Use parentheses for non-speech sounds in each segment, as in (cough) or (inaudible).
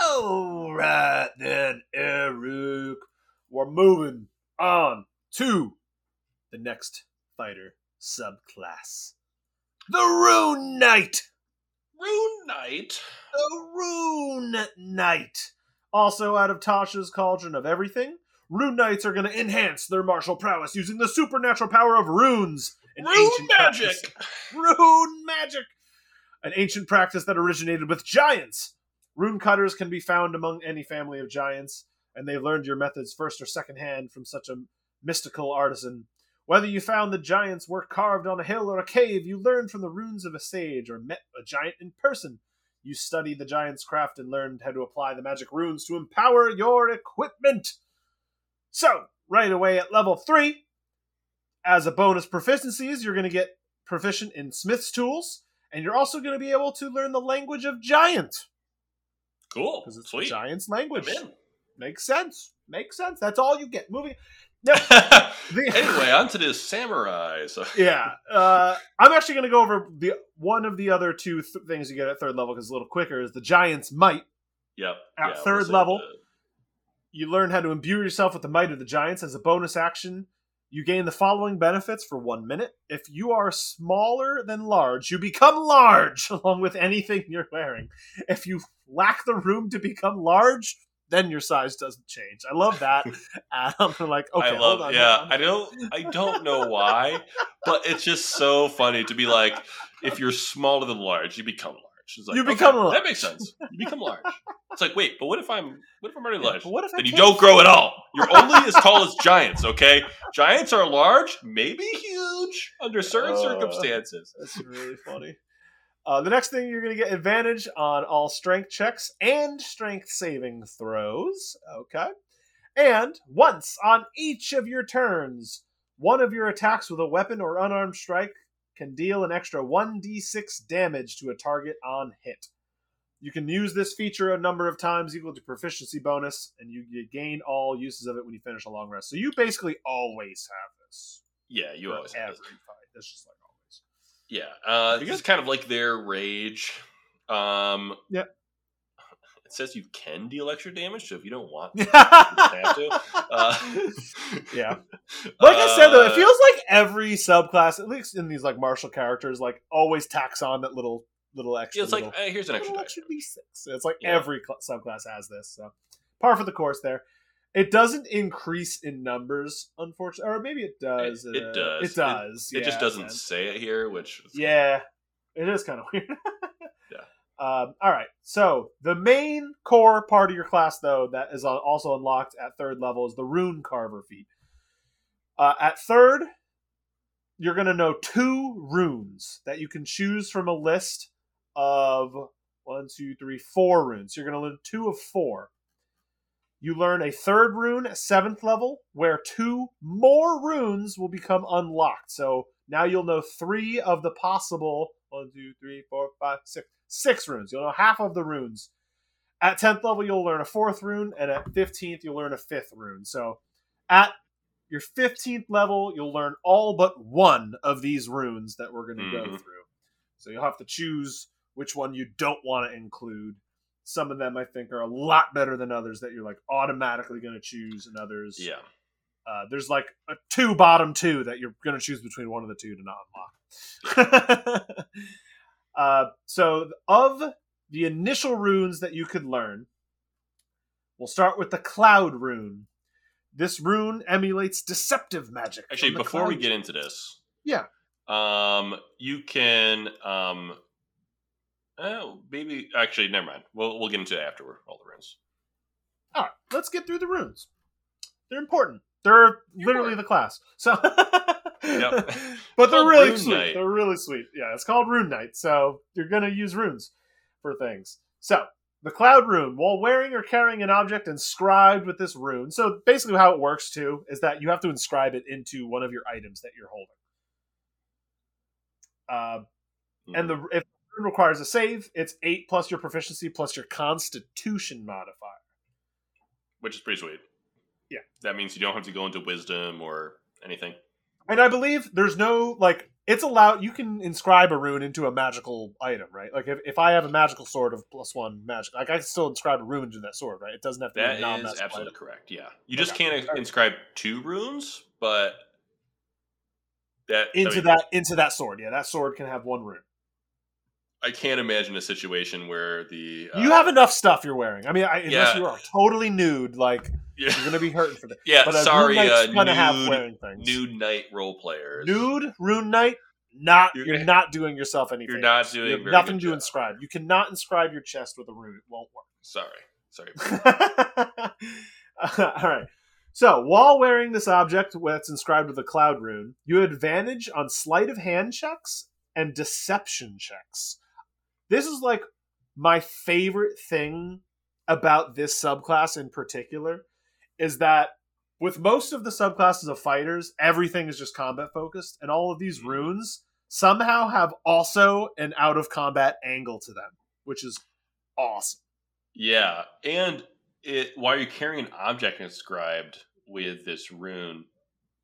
All right then, Eric. We're moving on to the next fighter subclass. The Rune Knight. Rune Knight. The Rune Knight. Also out of Tasha's Cauldron of Everything, Rune Knights are going to enhance their martial prowess using the supernatural power of runes. Rune magic. practice- Rune magic. An ancient practice that originated with giants. Rune cutters can be found among any family of giants, and they've learned your methods first or second hand from such a mystical artisan. Whether you found the giant's work carved on a hill or a cave, you learned from the runes of a sage or met a giant in person. You studied the giant's craft and learned how to apply the magic runes to empower your equipment. So, right away at level 3, as a bonus proficiencies, you're going to get proficient in smith's tools, and you're also going to be able to learn the language of giant Cool. because it's Sweet. giant's language. Makes sense. Makes sense. That's all you get. Moving. (laughs) Anyway, on to this samurai. So (laughs) yeah, uh, I'm actually going to go over the one of the other two th- things you get at third level because it's a little quicker. Is the giant's might. Yep. At yeah, third level, the- You learn how to imbue yourself with the might of the giants as a bonus action. You gain the following benefits for one minute. If you are smaller than large, you become large (laughs) along with anything you're wearing. If you lack the room to become large, then your size doesn't change. I love that. (laughs) Adam, They're like, okay, I hold love. on, yeah. I don't. I don't know why, but it's just so funny to be like, if you're smaller than large, you become large. Like, You okay, become large. That makes sense. You become large. It's like, wait, but what if I'm? What if I'm already large? but what if I you can't don't grow at all. You're only as tall as giants. Okay, giants are large, maybe huge under certain Uh, circumstances. That's really funny. Uh, the next thing you're going to get advantage on all strength checks and strength saving throws. Okay. And once on each of your turns, one of your attacks with a weapon or unarmed strike can deal an extra 1d6 damage to a target on hit. You can use this feature a number of times equal to proficiency bonus, and you, you gain all uses of it when you finish a long rest. So you basically always have this. Yeah, you always have every this. fight. That's just like. Yeah, uh, this is kind of like their rage. Um, Yeah. It says you can deal extra damage, so if you don't want, (laughs) you don't have to. Uh, (laughs) Yeah. (laughs) Like I said though, it uh, feels like every subclass, at least in these like martial characters, like always tacks on that little little extra. yeah, it's like uh, here's an extra extra d6. It's like Yeah. every cl- subclass has this. So par for the course there. It doesn't increase in numbers, unfortunately, or maybe it does. It- it uh, does. It does. It just doesn't man. say it here, which is- Yeah, it is kind of (laughs) weird. Yeah. Um, all right. So the main core part of your class, though, that is also unlocked at third level, is the Rune Carver feat. Uh, at third, you're going to know two runes that you can choose from a list of one, two, three, four runes. You're going to learn two of four. You learn a third rune at seventh level, where two more runes will become unlocked. So now you'll know three of the possible one, two, three, four, five, six, six runes. You'll know half of the runes. At 10th level, you'll learn a fourth rune, and at 15th, you'll learn a fifth rune. So at your 15th level, you'll learn all but one of these runes that we're going to go Mhm. through. So you'll have to choose which one you don't want to include. Some of them I think are a lot better than others that you're like automatically going to choose, and others yeah. uh, there's like a two bottom two that you're going to choose between one of the two to not unlock. (laughs) uh, so, of the initial runes that you could learn, we'll start with the Cloud rune. This rune emulates deceptive magic. Actually, before we get into this, Yeah. um, you can um, oh, maybe actually, never mind. We'll we'll get into it afterward. All the runes. All right, let's get through the runes. They're important. They're literally the class. So, (laughs) Yep. but they're really sweet. Knight. They're really sweet. Yeah, it's called Rune Knight. So you're gonna use runes for things. So the Cloud Rune, while wearing or carrying an object inscribed with this rune. So basically, how it works too is that you have to inscribe it into one of your items that you're holding. Uh, and the if the rune requires a save, it's eight plus your proficiency plus your Constitution modifier. which is pretty sweet. Yeah. That means you don't have to go into wisdom or anything. And I believe there's no like it's allowed you can inscribe a rune into a magical item, right? Like if, if I have a magical sword of plus one magic, like I can still inscribe a rune into that sword, right? It doesn't have to That be a is absolutely item. correct. Yeah, you just Okay. can't inscribe two runes, but that I into mean, that into that sword. Yeah, that sword can have one rune. I can't imagine a situation where the uh, you have enough stuff you're wearing. I mean, I, unless Yeah. you are totally nude, like yeah, you're gonna be hurting for that. (laughs) yeah But a sorry, uh, gonna have nude, wearing things. nude knight role players. Nude rune knight, not You're you're, (laughs) not doing yourself any. You're not doing You nothing to job. inscribe. You cannot inscribe your chest with a rune. It won't work. Sorry, sorry. (laughs) All right. So, while wearing this object that's inscribed with a cloud rune, you have advantage on sleight of hand checks and deception checks. This is like my favorite thing about this subclass in particular is that with most of the subclasses of fighters, everything is just combat focused, and all of these Mhm. runes somehow have also an out of combat angle to them, which is awesome. Yeah, and it while you're carrying an object inscribed with this rune,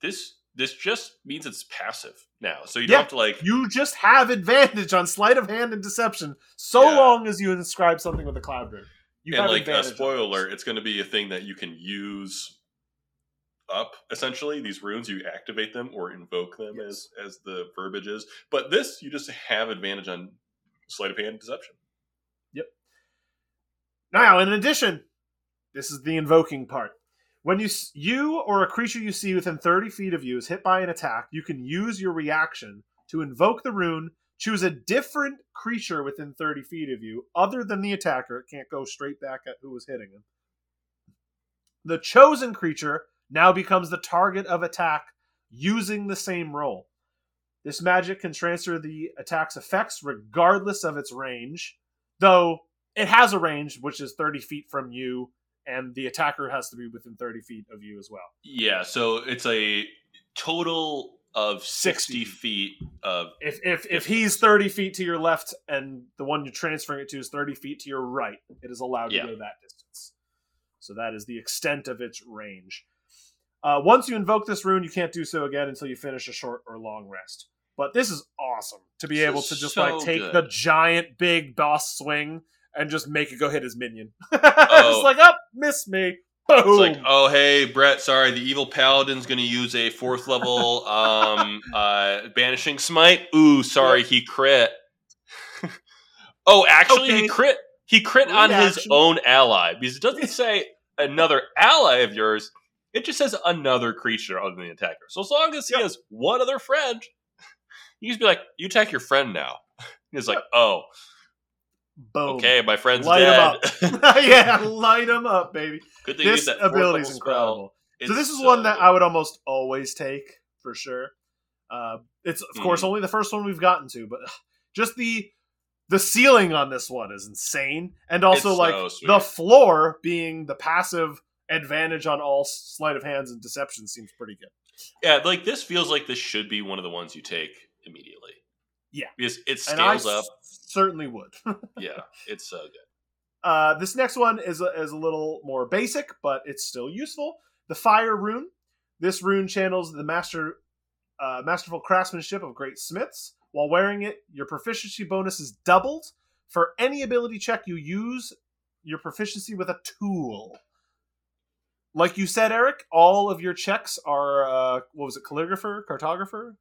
this this just means it's passive now. So you don't have to like You just have advantage on sleight of hand and deception so Yeah. long as you inscribe something with a cloud rune. You and have like a spoiler it's going to be a thing that you can use up essentially these runes you activate them or invoke them Yes. as as the verbiage is but this you just have advantage on sleight of hand deception yep Now, in addition, this is the invoking part. When you you or a creature you see within 30 feet of you is hit by an attack, you can use your reaction to invoke the rune. Choose a different creature within 30 feet of you, other than the attacker. It can't go straight back at who was hitting him. The chosen creature now becomes the target of attack using the same roll. This magic can transfer the attack's effects regardless of its range, though it has a range which is 30 feet from you and the attacker has to be within 30 feet of you as well yeah so it's a total of 60, 60. feet of if if if he's 30 feet to your left and the one you're transferring it to is 30 feet to your right it is allowed Yeah. to go that distance so that is the extent of its range uh, once you invoke this rune you can't do so again until you finish a short or long rest but this is awesome to be This able to just so like take good. the giant big boss swing and just make it go hit his minion (laughs) Oh. just like up miss me boom It's like, oh hey, Brett, sorry, the evil paladin's gonna use a fourth level (laughs) um uh banishing smite. Ooh, sorry, he crit. (laughs) oh, actually Okay. he crit he crit on his own ally because it doesn't say another ally of yours, it just says another creature other than the attacker. So as long as he Yep. has one other friend, you just be like, you attack your friend now. He's like, oh, boom okay, my friend's Light dead. up. (laughs) yeah, (laughs) light them up, baby. Good thing This ability is incredible. so this is one that. I would almost always take for sure. Uh, it's of course Mm. only the first one we've gotten to, but (sighs) just the the ceiling on this one is insane, and also It's like so the floor being the passive advantage on all sleight of hands and deception seems pretty good. Yeah, like this feels like this should be one of the ones you take immediately. Yeah. because it scales up. Certainly would. (laughs) Yeah, it's so good. Uh, this next one is a, is a little more basic, but it's still useful. The Fire Rune. This rune channels the master, uh, masterful craftsmanship of great smiths. While wearing it, your proficiency bonus is doubled for any ability check you use. Your proficiency with a tool. Like you said, Eric, all of your checks are uh, what was it? Calligrapher, cartographer,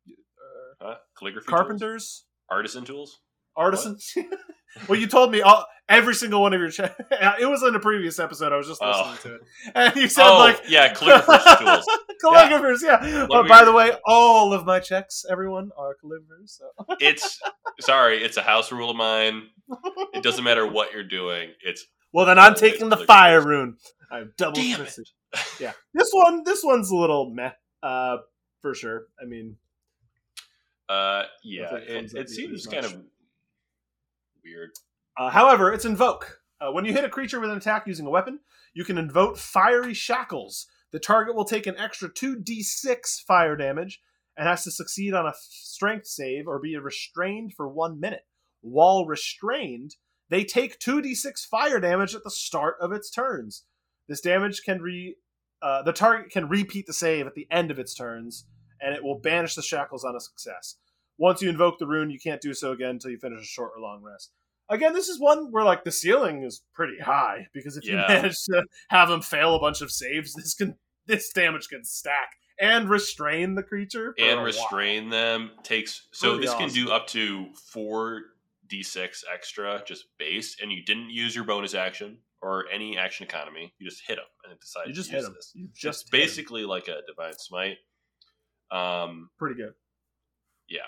uh? Calligraphy, tools? carpenters, artisan tools. Artisans. (laughs) well, you told me all, every single one of your checks. (laughs) it was in a previous episode. I was just Oh. listening to it, and you said oh, like yeah, calligrapher's (laughs) tools. calligraphers. Yeah. What Oh, by the way, all of my checks, everyone, are calligraphers. So. It's sorry, it's a house rule of mine. It doesn't matter what you're doing. It's well, then I'm taking the fire rune. I have double Damn it. proficiency. Yeah, this one, this one's a little meh, uh, for sure. I mean, uh, yeah, it, it seems kind much. of weird. Uh, however, it's invoke. Uh, when you hit a creature with an attack using a weapon, you can invoke fiery shackles. The target will take an extra 2d6 fire damage and has to succeed on a strength save or be restrained for one minute. While restrained, they take 2d6 fire damage at the start of its turns. This damage can re uh, the target can repeat the save at the end of its turns, and it will banish the shackles on a success. Once you invoke the rune, you can't do so again until you finish a short or long rest. Again, this is one where like the ceiling is pretty high because if you manage to have them fail a bunch of saves, this can this damage can stack and restrain the creature and restrain them takes so Pretty this can do up to four d6 extra just base and you didn't use your bonus action or any action economy you just hit them and it decides You just to hit use them. this You just 'em. basically like a divine smite um pretty good. yeah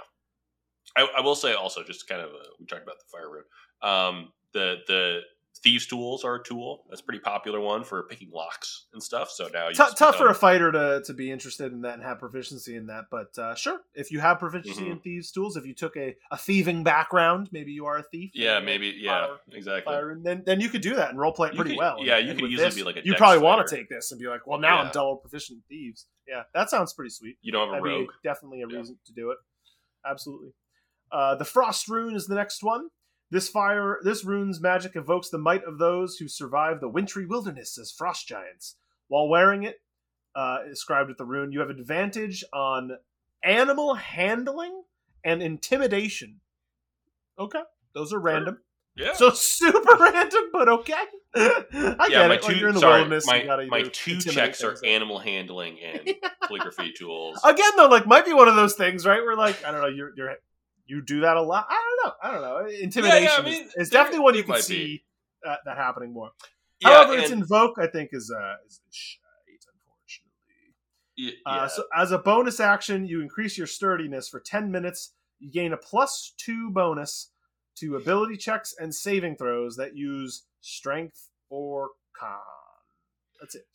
I, I will say also just kind of uh we talked about the fire rune um the the thieves tools are a tool that's a pretty popular one for picking locks and stuff so now you T- tough for a fighter to, to be interested in that and have proficiency in that, but uh, sure, if you have proficiency Mhm. in thieves tools, if you took a, a thieving background, maybe you are a thief. yeah maybe yeah fire- exactly fire, and then then you could do that and role play it pretty could- well. yeah, And- you and could easily this, be like a You probably want to take this and be like, well, now I'm double proficient in thieves. Yeah, that sounds pretty sweet. you don't have a That'd rogue definitely a Yeah. reason to do it. Absolutely. Uh, the frost rune is the next one. This fire, this rune's magic evokes the might of those who survive the wintry wilderness as frost giants. While wearing it, uh, inscribed with the rune, you have advantage on animal handling and intimidation. Okay, those are random. yeah So super (laughs) random, but okay. (laughs) I yeah, get my it. two, Like you're in the sorry, wilderness. my, you gotta my two checks are animal handling and (laughs) calligraphy tools. again though like might be one of those things right where like i don't know you're you're you do that a lot? I don't know. I don't know. Intimidation Yeah, yeah, I mean, is, is there- definitely one you can see be. that, happening more. Yeah, however its invoke i think is uh is shite unfortunately. Y- uh, so as a bonus action you increase your sturdiness for 10 minutes. You gain a plus 2 bonus to ability checks and saving throws that use strength or con. That's it.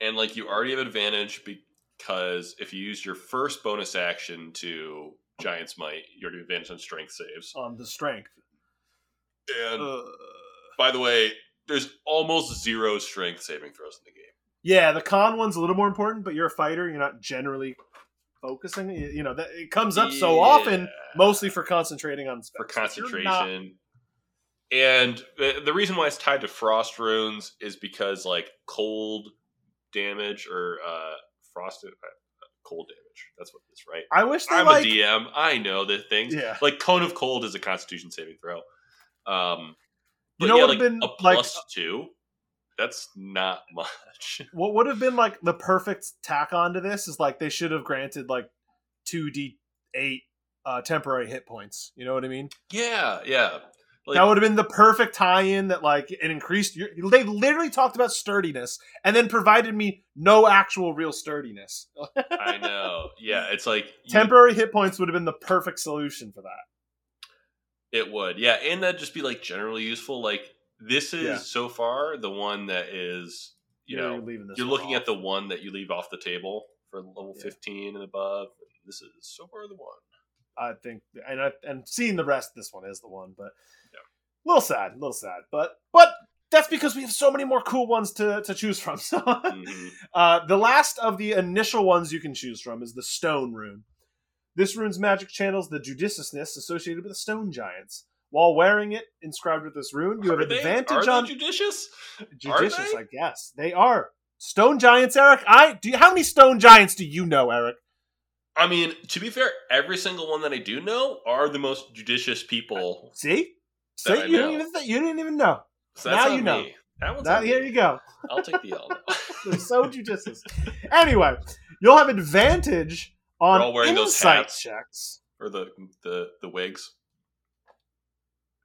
And like you already have advantage because if you use your first bonus action to giant's might, you already have advantage on strength saves. on the strength And uh, by the way, there's almost zero strength saving throws in the game. Yeah, the con one's a little more important, but you're a fighter. You're not generally focusing. You, you know, that it comes up so often, mostly for concentrating on for. If you're concentration. not- And the, the reason why it's tied to frost runes is because like cold damage or uh frost uh, cold damage. That's what it is, right? I wish they I'm like. a DM. I know the things. Yeah. Like cone of cold is a Constitution saving throw. Um, You know yeah, what've like been, a like- plus two. That's not (laughs) much. What would have been like the perfect tack on to this is like they should have granted like two d eight uh, temporary hit points. You know what I mean? yeah, yeah. Like, that would have been the perfect tie-in that like it increased your. They literally talked about sturdiness and then provided me no actual real sturdiness. I know. Yeah, (laughs) it's like you- Temporary hit points would have been the perfect solution for that. It would, yeah, and that'd just be like generally useful. Like this is Yeah. so far the one that is, you know, you're leaving this. you're looking off. at the one that you leave off the table for level Yeah. fifteen and above. This is so far the one. I think, and I, and seeing the rest, this one is the one, but Yeah. a little sad, a little sad, but but that's because we have so many more cool ones to to choose from. (laughs) So, Mhm. uh, the last of the initial ones you can choose from is the Stone Rune. This rune's magic channels the judiciousness associated with the stone giants. While wearing it, inscribed with this rune, you have Are they- advantage are on judicious. judicious. I guess they are stone giants. Eric, I do. You, how many stone giants do you know, Eric? I mean, to be fair, every single one that I do know are the most judicious people. See, see, you didn't even th- you didn't even know. So Now you know. That one's on here me. you go. I'll take the L. (laughs) They're so judicious. Anyway, you'll have advantage on We're all wearing those hats. checks. or the the the wigs.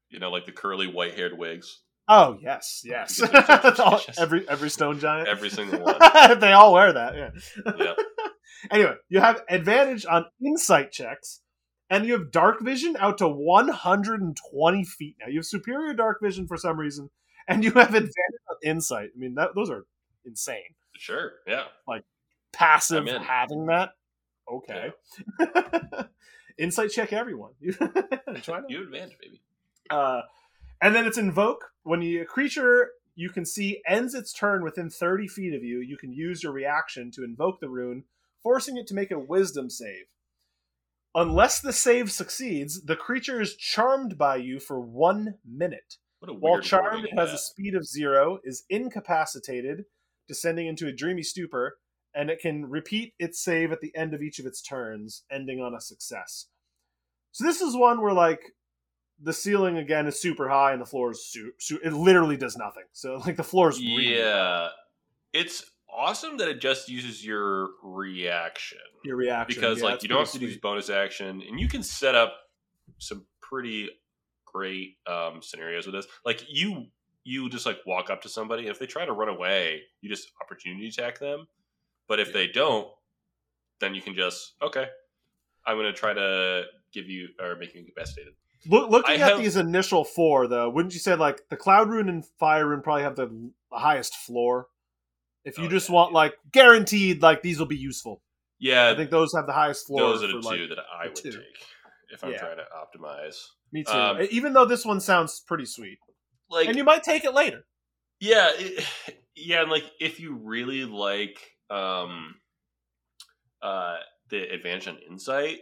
You know, like the curly white-haired wigs. Oh yes, (laughs) yes. Because they're so (laughs) All- every every stone giant. Every single one. they all wear that. Yeah. Yeah. Anyway, you have advantage on insight checks, and you have dark vision out to 120 feet. Now you have superior dark vision for some reason, and you have advantage on insight. I mean, that those are insane. Sure. Yeah. Like passive having that. Okay. (laughs) insight check everyone. (laughs) Try. You advantage, baby. Uh, and then it's invoke. When you, a creature you can see ends its turn within 30 feet of you, you can use your reaction to invoke the rune, forcing it to make a wisdom save. Unless the save succeeds, the creature is charmed by you for one minute. What a weird While charmed, it has that. a speed of zero, is incapacitated, descending into a dreamy stupor, and it can repeat its save at the end of each of its turns, ending on a success. So this is one where like the ceiling again is super high and the floor is su- su- it literally does nothing. So like the floor is really Yeah, it's awesome that it just uses your reaction your reaction because Yeah, like you don't have to use bonus action, and you can set up some pretty great um, scenarios with this. Like you, you just like walk up to somebody, and if they try to run away, you just opportunity attack them. But if they don't, then you can just okay. I'm gonna try to give you or make you incapacitated. Look, looking I at have- these initial four though, wouldn't you say like the cloud rune and fire rune probably have the highest floor? If you Oh, just yeah, want yeah. like guaranteed, like these will be useful. Yeah, I think those have the highest floor. those are the two like, that I would two. take if I'm Yeah. trying to optimize. Me too. Um, Even though this one sounds pretty sweet, Like and you might take it later. Yeah, it, (sighs) yeah, and like if you really like um uh the advantage on insight,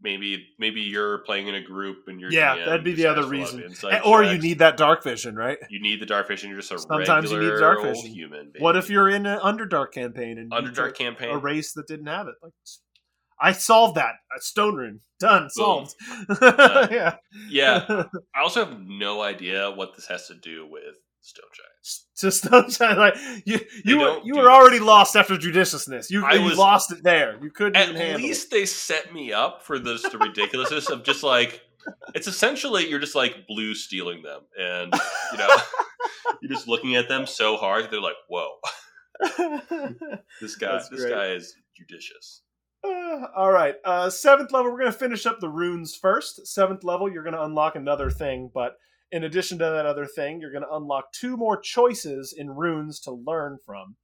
maybe maybe you're playing in a group and you're Yeah, that'd be the other reason. Or you need that dark vision, right? you need the dark vision. You're just a Sometimes you need dark old vision. human. Baby. What if you're in an Underdark campaign and Underdark campaign? a race that didn't have it? Like, I solved that. A stone rune done, solved. (laughs) yeah. Yeah, (laughs) I also have no idea what this has to do with stone giants. to stone (laughs) giant. Like you, you were you were this. already lost after judiciousness. You, I you was- lost it there. You couldn't At least they set me up for this the ridiculousness of just like it's essentially you're just like blue stealing them and you know (laughs) you're just looking at them so hard they're like whoa (laughs) this guy That's this great. guy is judicious Uh, all right, uh, seventh level. We're gonna finish up the runes first. Seventh level, you're gonna unlock another thing, but in addition to that other thing, you're gonna unlock two more choices in runes to learn from.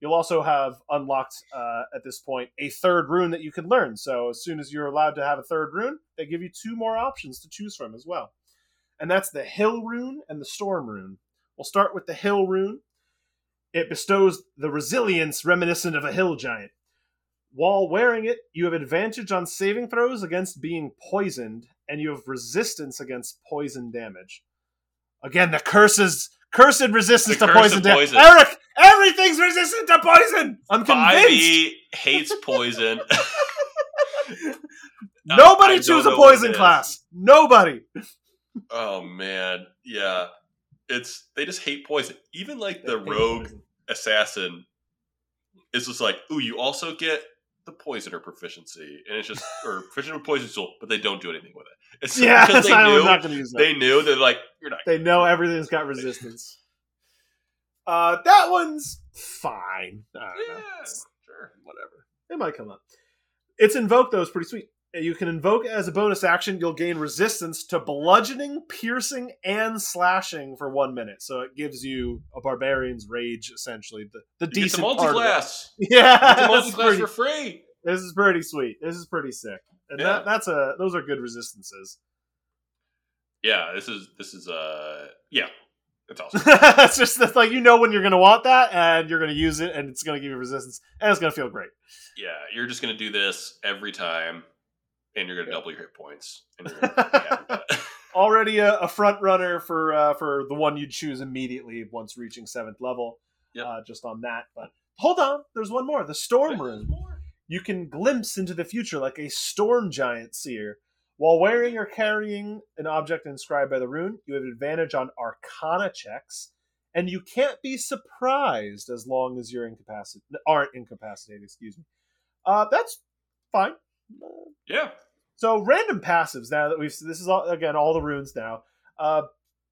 You'll also have unlocked uh, at this point a third rune that you can learn. So as soon as you're allowed to have a third rune, they give you two more options to choose from as well, and that's the Hill rune and the Storm rune. We'll start with the Hill rune. It bestows the resilience reminiscent of a hill giant. While wearing it, you have advantage on saving throws against being poisoned, and you have resistance against poison damage. Again, the curses, cursed resistance The to curse poison poison. Eric, everything's resistant to poison. I'm convinced. 5e hates poison (laughs) Nobody I choose a poison class. Nobody. oh man yeah it's they just hate poison even like the rogue poison. assassin is just like ooh you also get the poisoner proficiency and it's just or proficient with poison tool but they don't do anything with it it's Yeah, because they knew not to use that. they knew they're like you're not They know everything's got resistance. Uh, that one's fine. Know. yeah sure whatever. It might come up. It's invoke though is pretty sweet. You can invoke as a bonus action. You'll gain resistance to bludgeoning, piercing, and slashing for one minute. So it gives you a barbarian's rage, essentially. The the you decent it. multi-class (laughs) Yeah, you get the multi-class pretty, for free this is pretty sweet. This is pretty sick. And Yeah. that, that's a those are good resistances. yeah this is this is uh yeah it's awesome (laughs) it's just that, like you know when you're gonna want that, and you're gonna use it, and it's gonna give you resistance, and it's gonna feel great. yeah you're just gonna do this every time and you're gonna double your hit points and you're gonna be happy about it. (laughs) (laughs) already a, a front runner for uh, for the one you'd choose immediately once reaching seventh level. Yep. Uh, just on that, but hold on, there's one more. The storm rune. You can glimpse into the future like a storm giant seer. While wearing or carrying an object inscribed by the rune, you have advantage on Arcana checks, and you can't be surprised as long as you're incapacitated. Aren't incapacitated, excuse me. Uh, that's fine. Yeah. so random passives now that we've this is all again all the runes now. Uh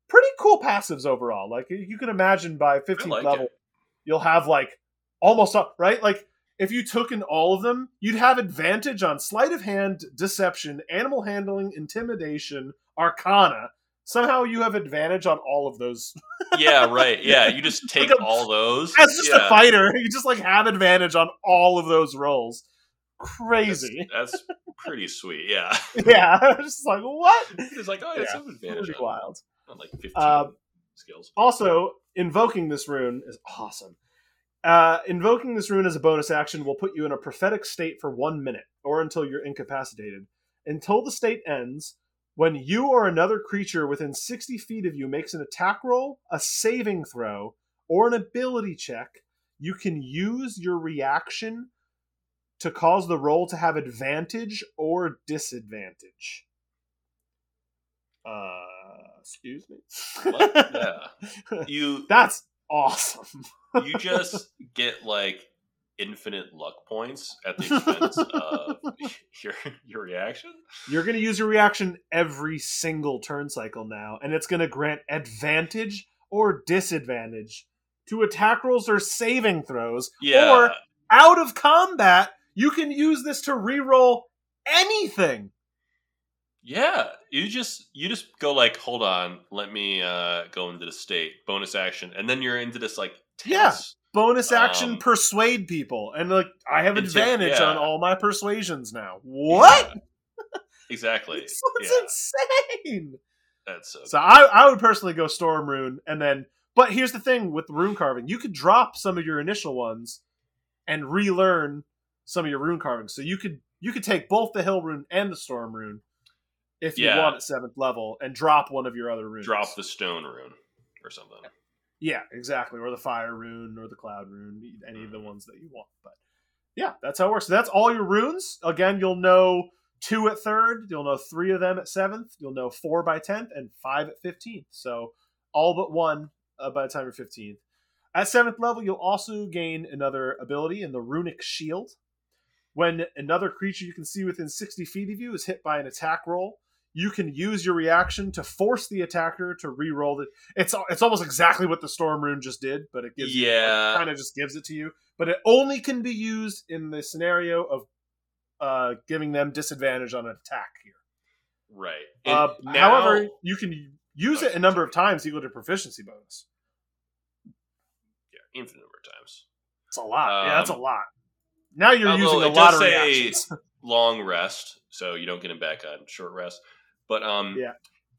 pretty cool passives overall. Like you can imagine by 15th like level it. you'll have like almost up right? Like if you took in all of them, you'd have advantage on sleight of hand, deception, animal handling, intimidation, arcana. Somehow you have advantage on all of those. (laughs) Yeah, right. (laughs) Yeah, you just take Like a- all those. As just yeah. a fighter, (laughs) you just like have advantage on all of those rolls. Crazy. that's pretty sweet. Yeah. yeah. I was just like, what? It's like, oh, it's Yeah, some advantage Pretty on, wild. on like 15 Uh, skills. Also, invoking this rune is awesome. Uh, invoking this rune as a bonus action will put you in a prophetic state for one minute, or until you're incapacitated. Until the state ends, When you or another creature within 60 feet of you makes an attack roll, a saving throw, or an ability check, you can use your reaction to cause the roll to have advantage or disadvantage. Uh, excuse me. What? yeah. (laughs) You That's awesome. you just (laughs) get like infinite luck points at the expense (laughs) of your your reaction. You're going to use your reaction every single turn cycle now, and it's going to grant advantage or disadvantage to attack rolls or saving throws. Yeah. Or out of combat, you can use this to reroll anything. Yeah, you just you just go like, hold on, let me uh go into the state bonus action, and then you're into this like Yeah. Bonus action Um, persuade people, and like I have advantage yeah. on all my persuasions now. What? Yeah, exactly. (laughs) This yeah, insane. that's so. So I, I would personally go Storm Rune, and then. But here's the thing with rune carving: you could drop some of your initial ones and relearn some of your rune carvings. So you could you could take both the Hill Rune and the Storm Rune if you Yeah. want at seventh level, and drop one of your other runes. drop the stone rune or something. Yeah, exactly. Or the Fire Rune or the Cloud Rune, any of the ones that you want. But yeah, that's how it works. So that's all your runes. Again, you'll know two at third, you'll know three of them at seventh, you'll know four by tenth, and five at fifteenth. So all but one uh, by the time you're fifteenth. At seventh level, you'll also gain another ability in the Runic Shield. When another creature you can see within 60 feet of you is hit by an attack roll, you can use your reaction to force the attacker to re-roll it. It's it's almost exactly what the Storm Rune just did, but it gives Yeah. kind of just gives it to you. But it only can be used in the scenario of uh, giving them disadvantage on an attack here. Right. Uh, now- however, you can use it a number of times equal to proficiency bonus. yeah, infinite number of times. It's a lot. yeah, that's a Um, lot. Now you're using a lot of reactions. long rest, so you don't get him back on short rest. But um, Yeah.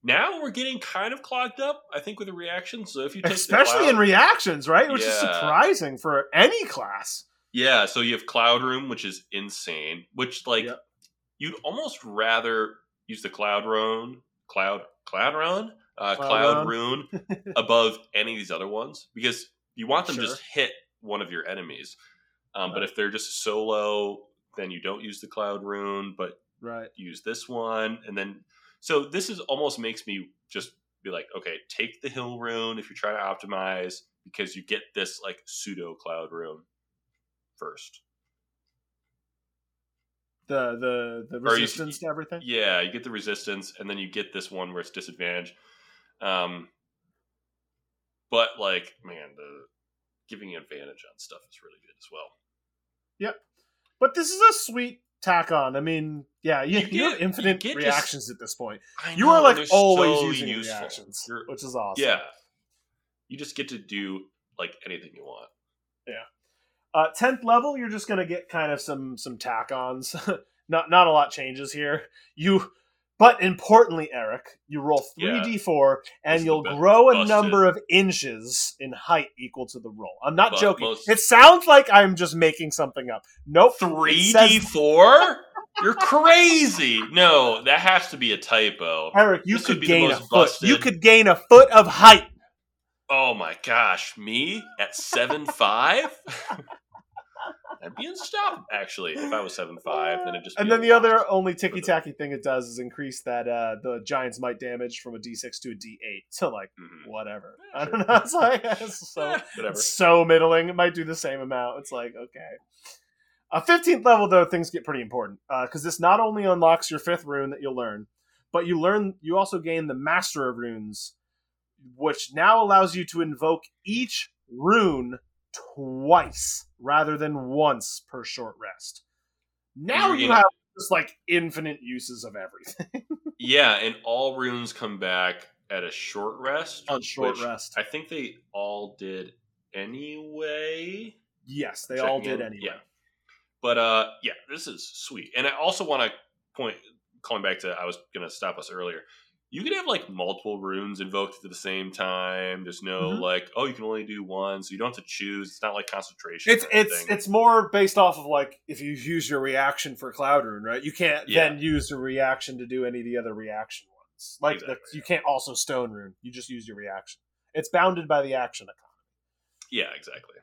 Now we're getting kind of clogged up, I think, with the reactions. So if you take Especially in reactions, right? Which is surprising for any class. yeah, so you have cloud rune, which is insane. Which like Yep. you'd almost rather use the cloud rune, cloud cloud rune, uh, Cloud cloud rune (laughs) above any of these other ones because you want them Sure. just hit one of your enemies. Um, But if they're just solo, then you don't use the cloud rune, but Right. use this one and then so this is almost makes me just be like okay take the hill rune if you're trying to optimize because you get this like pseudo cloud rune first The the the Or you- resistance to everything. yeah you get the resistance and then you get this one where it's disadvantage um but like man the giving advantage on stuff is really good as well Yep. But this is a sweet tack on. I mean, yeah, you, You you, have infinite you get just- reactions at this point. I You are like always so using useful. reactions, You're- which is awesome. yeah you just get to do like anything you want Yeah. Uh, tenth level, you're just gonna get kind of some some tack ons. (laughs) not not a lot changes here. You, but importantly, Eric, you roll three Yeah. d four, This and is you'll the best- grow a busted. number of inches in height equal to the roll. I'm not joking. most- It sounds like I'm just making something up. Nope. Three It says- D four? You're crazy. No, that has to be a typo. Eric, you This would could be the gain a most foot. You could gain a foot of height. Oh my gosh, me at seven five? (laughs) I'd be unstoppable. Actually, if I was seven five, then it just And then the other only ticky tacky thing it does is increase that uh the giant's might damage from a d6 to a d8. So like Mhm. whatever. Yeah, (laughs) I don't know. It's like (laughs) it's so Eh, whatever. so middling. It might do the same amount. It's like okay. A fifteenth level though, things get pretty important because this not only unlocks your fifth rune that you'll learn, but you learn you also gain the Master of Runes, which now allows you to invoke each rune twice rather than once per short rest. Now you have just like infinite uses of everything (laughs) Yeah, and all runes come back at a short rest. on short rest. I think they all did anyway. yes, they all did in. anyway. Yeah. But uh yeah, this is sweet. And I also want to point calling back to I was going to stop us earlier. You could have like multiple runes invoked at the same time. There's no Mhm. like, oh, you can only do one, so you don't have to choose. It's not like concentration. It's it's it's more based off of like if you use your reaction for Cloud Rune, right? You can't Yeah. then use the reaction to do any of the other reaction ones. Like Exactly, the, you can't also stone rune. You just use your reaction. It's bounded by the action economy, Yeah, exactly.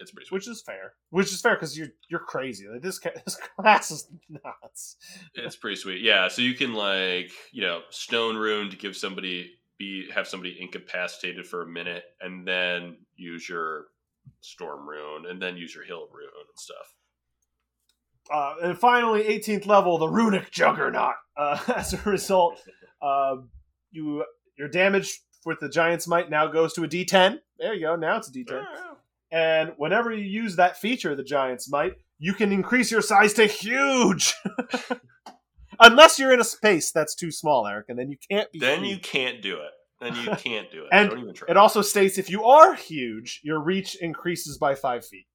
It's pretty sweet. which is fair. Which is fair because you're you're crazy. Like this (laughs) this class is nuts. It's pretty sweet. Yeah, so you can like, you know, stone rune to give somebody be have somebody incapacitated for a minute and then use your storm rune and then use your hill rune and stuff. Uh, and finally, 18th level, the runic juggernaut. Uh, (laughs) as a result, uh, (laughs) you your damage with the giant's might now goes to a D10. There you go. Now it's a D10. And whenever you use that feature, the giant's might, you can increase your size to huge. (laughs) Unless you're in a space that's too small, Eric, and then you can't be. Then huge. you can't do it. Then you (laughs) can't do it. And Don't even try. It also states if you are huge, your reach increases by five feet.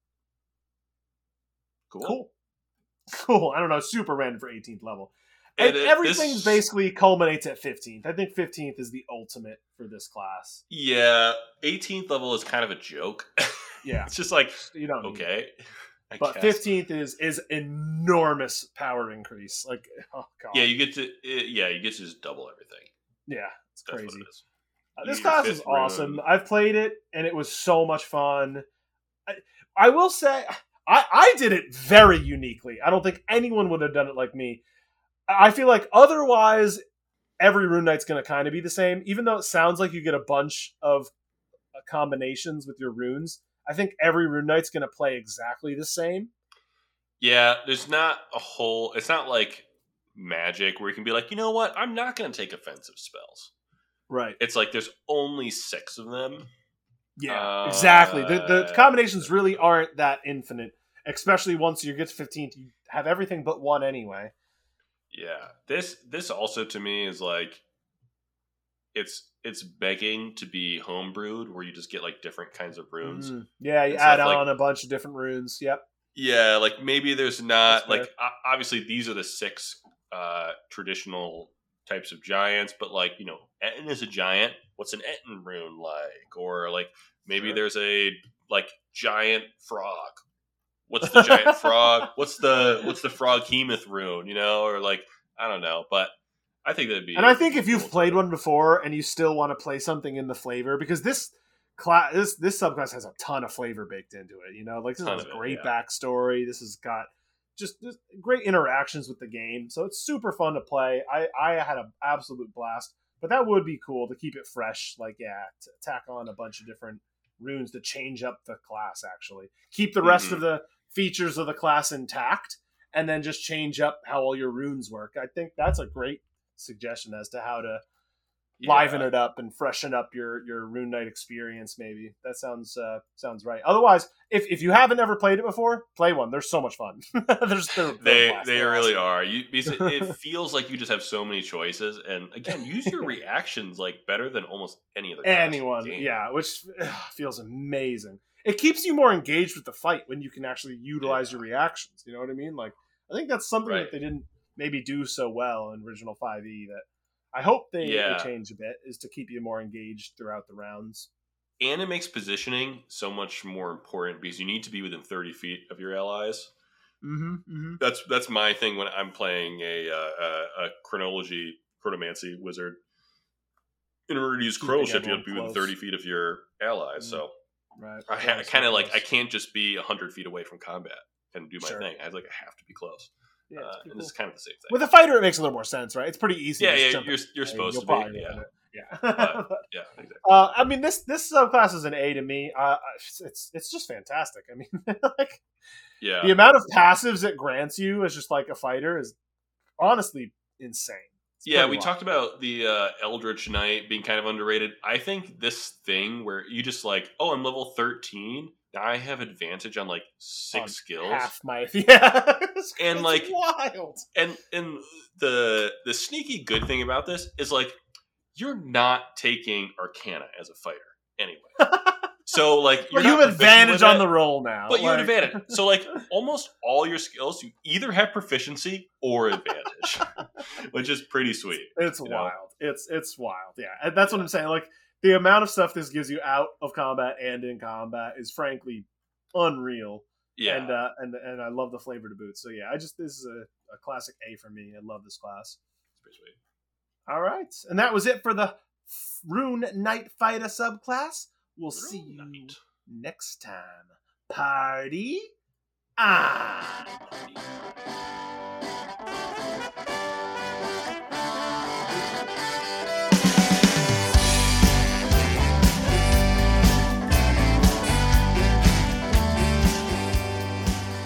cool. Cool. (laughs) Cool. I don't know. Super random for 18th level. And And everything's this- basically culminates at 15th. I think 15th is the ultimate for this class. Yeah, 18th level is kind of a joke. (laughs) Yeah. it's just like You don't okay. But. 15th is is enormous power increase. Like (laughs) oh god. Yeah, you get to it- yeah, you get to just double everything. yeah, it's That's crazy. what it is. Uh, this your class is awesome. rune. I've played it and it was so much fun. I, I will say I, I did it very uniquely. I don't think anyone would have done it like me. I feel like otherwise every rune knight's going to kind of be the same even though it sounds like you get a bunch of uh, combinations with your runes. I think every rune knight's going to play exactly the same. Yeah, there's not a whole. It's not like magic where you can be like, you know what? I'm not going to take offensive spells. Right. It's like there's only six of them. Yeah, exactly. The the Uh, combinations really aren't that infinite, especially once you get to 15th. You have everything but one anyway. Yeah, this this also to me is like, it's it's begging to be homebrewed where you just get like different kinds of runes. Mhm. Yeah, you add like- on a bunch of different runes. Yep. Yeah, like maybe there's not like obviously these are the six uh traditional types of giants, but like you know, Ettin is a giant. What's an Ettin rune like? Or like maybe Sure. there's a like giant frog. What's the giant (laughs) frog? What's the what's the froghemoth rune? You know, or like I don't know, but I think that'd be. And I think if you've cool played one before and you still want to play something in the flavor, because this class, this this subclass has a ton of flavor baked into it. You know, like this has of a it, great yeah. backstory. This has got just, just great interactions with the game, so it's super fun to play. I I had an absolute blast. But that would be cool to keep it fresh. Like, yeah, to tack on a bunch of different runes to change up the class. Actually, keep the rest Mhm. of the features of the class intact, and then just change up how all your runes work. I think that's a great suggestion as to how to Yeah. liven it up and freshen up your your rune knight experience maybe that sounds uh sounds right otherwise if if you haven't ever played it before play one they're so much fun (laughs) there's They they They're really are. You it, (laughs) feels like you just have so many choices, and again, use your reactions like better than almost any other. class in the anyone yeah which ugh, feels amazing it keeps you more engaged with the fight when you can actually utilize Yeah. your reactions you know what i mean like i think that's something Right. that they didn't maybe do so well in original 5e that i hope they, they change a bit is to keep you more engaged throughout the rounds and it makes positioning so much more important because you need to be within thirty feet of your allies. mm-hmm, mm-hmm. That's that's my thing when I'm playing a uh, a, a chronology chronomancy wizard. In order to use Keeping chronos, you have to be within close. thty feet of your allies. Mm. So right I, ha- kind of like I can't just be hundred feet away from combat and do my Sure. thing. I like I have to be close. yeah, uh, and this is kind of the same thing. with a fighter it makes a little more sense right it's pretty easy yeah, to yeah, jump you're you're I mean, supposed to be. Yeah, yeah (laughs) But- yeah, exactly. (laughs) Uh, I mean, this this subclass is an A to me. Uh, it's it's just fantastic. I mean, (laughs) like Yeah, the amount of passives it grants you as just like a fighter is honestly insane. Yeah, we wild. talked about the uh, Eldritch Knight being kind of underrated. I think this thing where you just like, oh, I'm level 13. Now I have advantage on like six On skills. half my (laughs) yeah, It's- And, it's like- wild. And and the the sneaky good thing about this is like you're not taking Arcana as a fighter anyway. (laughs) So like you're you have advantage on the roll now. But you have advantage. So like (laughs) almost all your skills, you either have proficiency or advantage, (laughs) which is pretty sweet. It's you know? wild. It's it's wild. Yeah, and that's what I'm saying. Like the amount of stuff this gives you out of combat and in combat is frankly unreal. Yeah. and uh, and and I love the flavor to boot. So yeah, I just this is a, a classic A for me. I love this class. It's pretty sweet. All right, and that was it for the Rune Knight Fighter subclass. We'll see you next time. Party on! Party.